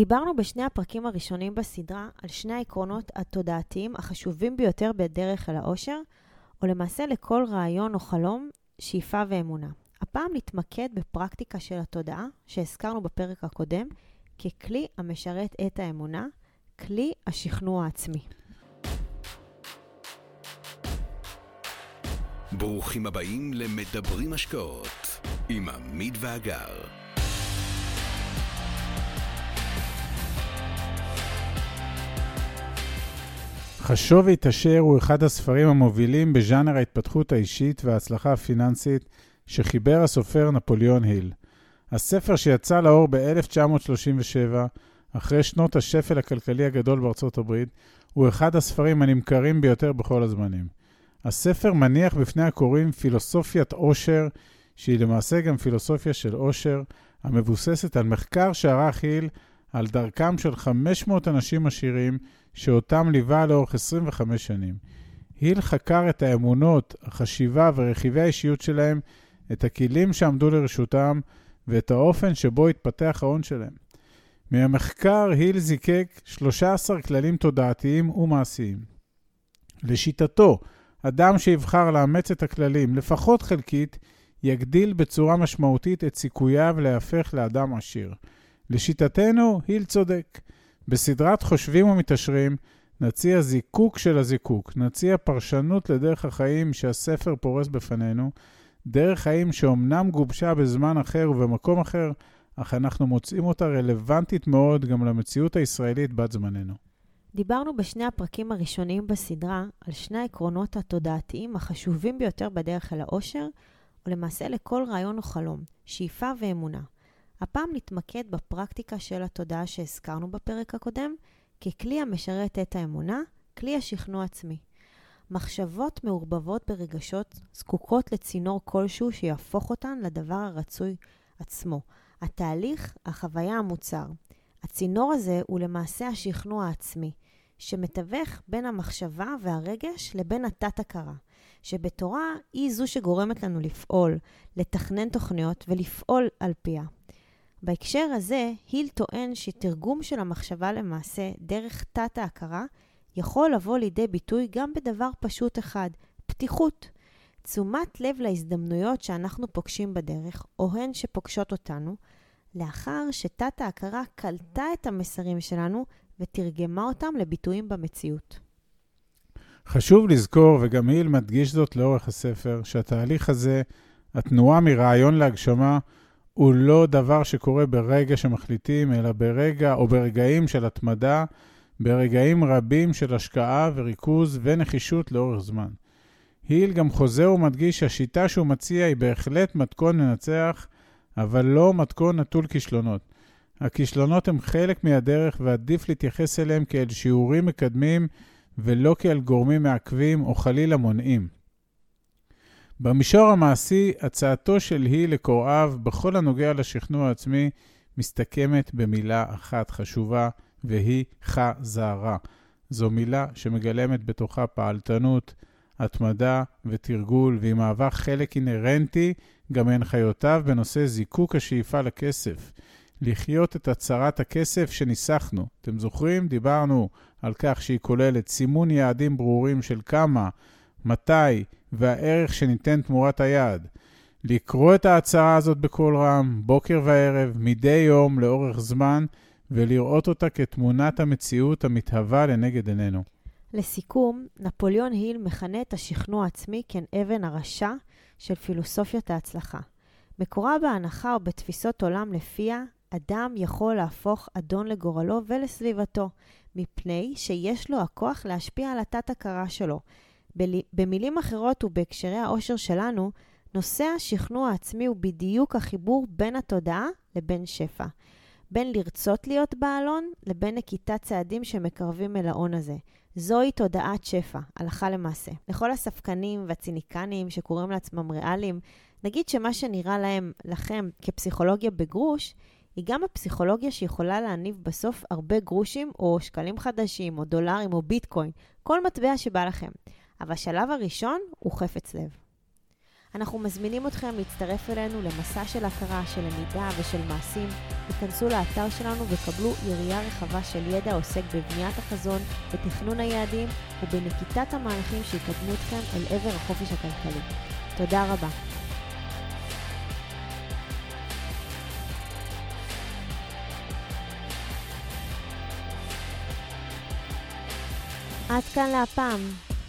דיברנו בשני הפרקים הראשונים בסדרה על שני העקרונות התודעתיים החשובים ביותר בדרך אל האושר, או למעשה לכל רעיון או חלום, שאיפה ואמונה. הפעם נתמקד בפרקטיקה של התודעה, שהזכרנו בפרק הקודם, ככלי המשרת את האמונה, כלי השכנוע העצמי. ברוכים הבאים למדברים השקעות עם עמית ואגר. חשוב והתעשר הוא אחד הספרים המובילים בז'אנר ההתפתחות האישית וההצלחה הפיננסית שחיבר הסופר נפוליאון היל. הספר שיצא לאור ב-1937, אחרי שנות השפל הכלכלי הגדול בארצות הברית, הוא אחד הספרים הנמכרים ביותר בכל הזמנים. הספר מניח בפני הקוראים פילוסופיית עושר, שהיא למעשה גם פילוסופיה של עושר, המבוססת על מחקר שערך היל על דרכם של 500 אנשים עשירים, שאותם ליווה לאורך 25 שנים. היל חקר את האמונות, החשיבה ורכיבי האישיות שלהם, את הכלים שעמדו לרשותם ואת האופן שבו התפתח ההון שלהם. מהמחקר היל זיקק 13 כללים תודעתיים ומעשיים. לשיטתו, אדם שיבחר לאמץ את הכללים, לפחות חלקית, יגדיל בצורה משמעותית את סיכוייו להפך לאדם עשיר. לשיטתנו, היל צודק. בסדרת חושבים ומתעשרים נציע זיקוק של הזיקוק, נציע פרשנות לדרך החיים שהספר פורס בפנינו, דרך חיים שאומנם גובשה בזמן אחר ובמקום אחר, אך אנחנו מוצאים אותה רלוונטית מאוד גם למציאות הישראלית בת זמננו. דיברנו בשני הפרקים הראשונים בסדרה על שני העקרונות התודעתיים החשובים ביותר בדרך אל האושר, ולמעשה לכל רעיון או חלום, שאיפה ואמונה. הפעם נתמקד בפרקטיקה של התודעה שהזכרנו בפרק הקודם, ככלי המשרת את האמונה, כלי השכנוע עצמי. מחשבות מעורבבות ברגשות זקוקות לצינור כלשהו שיהפוך אותן לדבר הרצוי עצמו. התהליך, החוויה, המוצר. הצינור הזה הוא למעשה השכנוע העצמי, שמתווך בין המחשבה והרגש לבין התת-הכרה, שבתורה היא זו שגורמת לנו לפעול, לתכנן תוכניות ולפעול על פיה. בהקשר הזה, היל טוען שתרגום של המחשבה למעשה דרך תת-ההכרה יכול לבוא לידי ביטוי גם בדבר פשוט אחד, פתיחות. תשומת לב להזדמנויות שאנחנו פוגשים בדרך, או הן שפוגשות אותנו, לאחר שתת-ההכרה קלטה את המסרים שלנו ותרגמה אותם לביטויים במציאות. חשוב לזכור, וגם היל מדגיש זאת לאורך הספר, שהתהליך הזה, התנועה מרעיון להגשמה, הוא לא דבר שקורה ברגע שמחליטים, אלא ברגע או ברגעים של התמדה, ברגעים רבים של השקעה וריכוז ונחישות לאורך זמן. היל גם חוזר ומדגיש שהשיטה שהוא מציע היא בהחלט מתכון לנצח, אבל לא מתכון נטול כישלונות. הכישלונות הם חלק מהדרך ועדיף להתייחס אליהם כאל שיעורים מקדמים ולא כאל גורמים מעכבים או חלילה מונעים. במישור המעשי, הצעתו של היא לקוראיו בכל הנוגע לשכנוע העצמי מסתכמת במילה אחת חשובה, והיא חזרה. זו מילה שמגלמת בתוכה פעלתנות, התמדה ותרגול, והיא מהווה חלק אינהרנטי גם מהנחיותיו בנושא זיקוק השאיפה לכסף. לחיות את הצהרת הכסף שניסחנו. אתם זוכרים? דיברנו על כך שהיא כוללת סימון יעדים ברורים של כמה, מתי והערך שניתן תמורת היעד. לקרוא את ההצהרה הזאת בקול רם, בוקר וערב, מדי יום, לאורך זמן, ולראות אותה כתמונת המציאות המתהווה לנגד עינינו. לסיכום, נפוליאון היל מכנה את השכנוע העצמי כאבן הרשע של פילוסופיית ההצלחה. מקורה בהנחה או בתפיסות עולם לפיה אדם יכול להפוך אדון לגורלו ולסביבתו, מפני שיש לו הכוח להשפיע על התת-הכרה שלו. במילים אחרות ובהקשרי העושר שלנו, נושא השכנוע העצמי הוא בדיוק החיבור בין התודעה לבין שפע. בין לרצות להיות בעלון לבין נקיטת צעדים שמקרבים אל ההון הזה. זוהי תודעת שפע, הלכה למעשה. לכל הספקנים והציניקנים שקוראים לעצמם ריאליים, נגיד שמה שנראה להם, לכם, כפסיכולוגיה בגרוש, היא גם הפסיכולוגיה שיכולה להניב בסוף הרבה גרושים, או שקלים חדשים, או דולרים, או ביטקוין, כל מטבע שבא לכם. אבל השלב הראשון הוא חפץ לב. אנחנו מזמינים אתכם להצטרף אלינו למסע של הכרה, של למידה ושל מעשים. היכנסו לאתר שלנו וקבלו יריעה רחבה של ידע העוסק בבניית החזון, בתכנון היעדים ובנקיטת המהלכים שיקדמו אתכם אל עבר החופש הכלכלי. תודה רבה. עד כאן להפעם.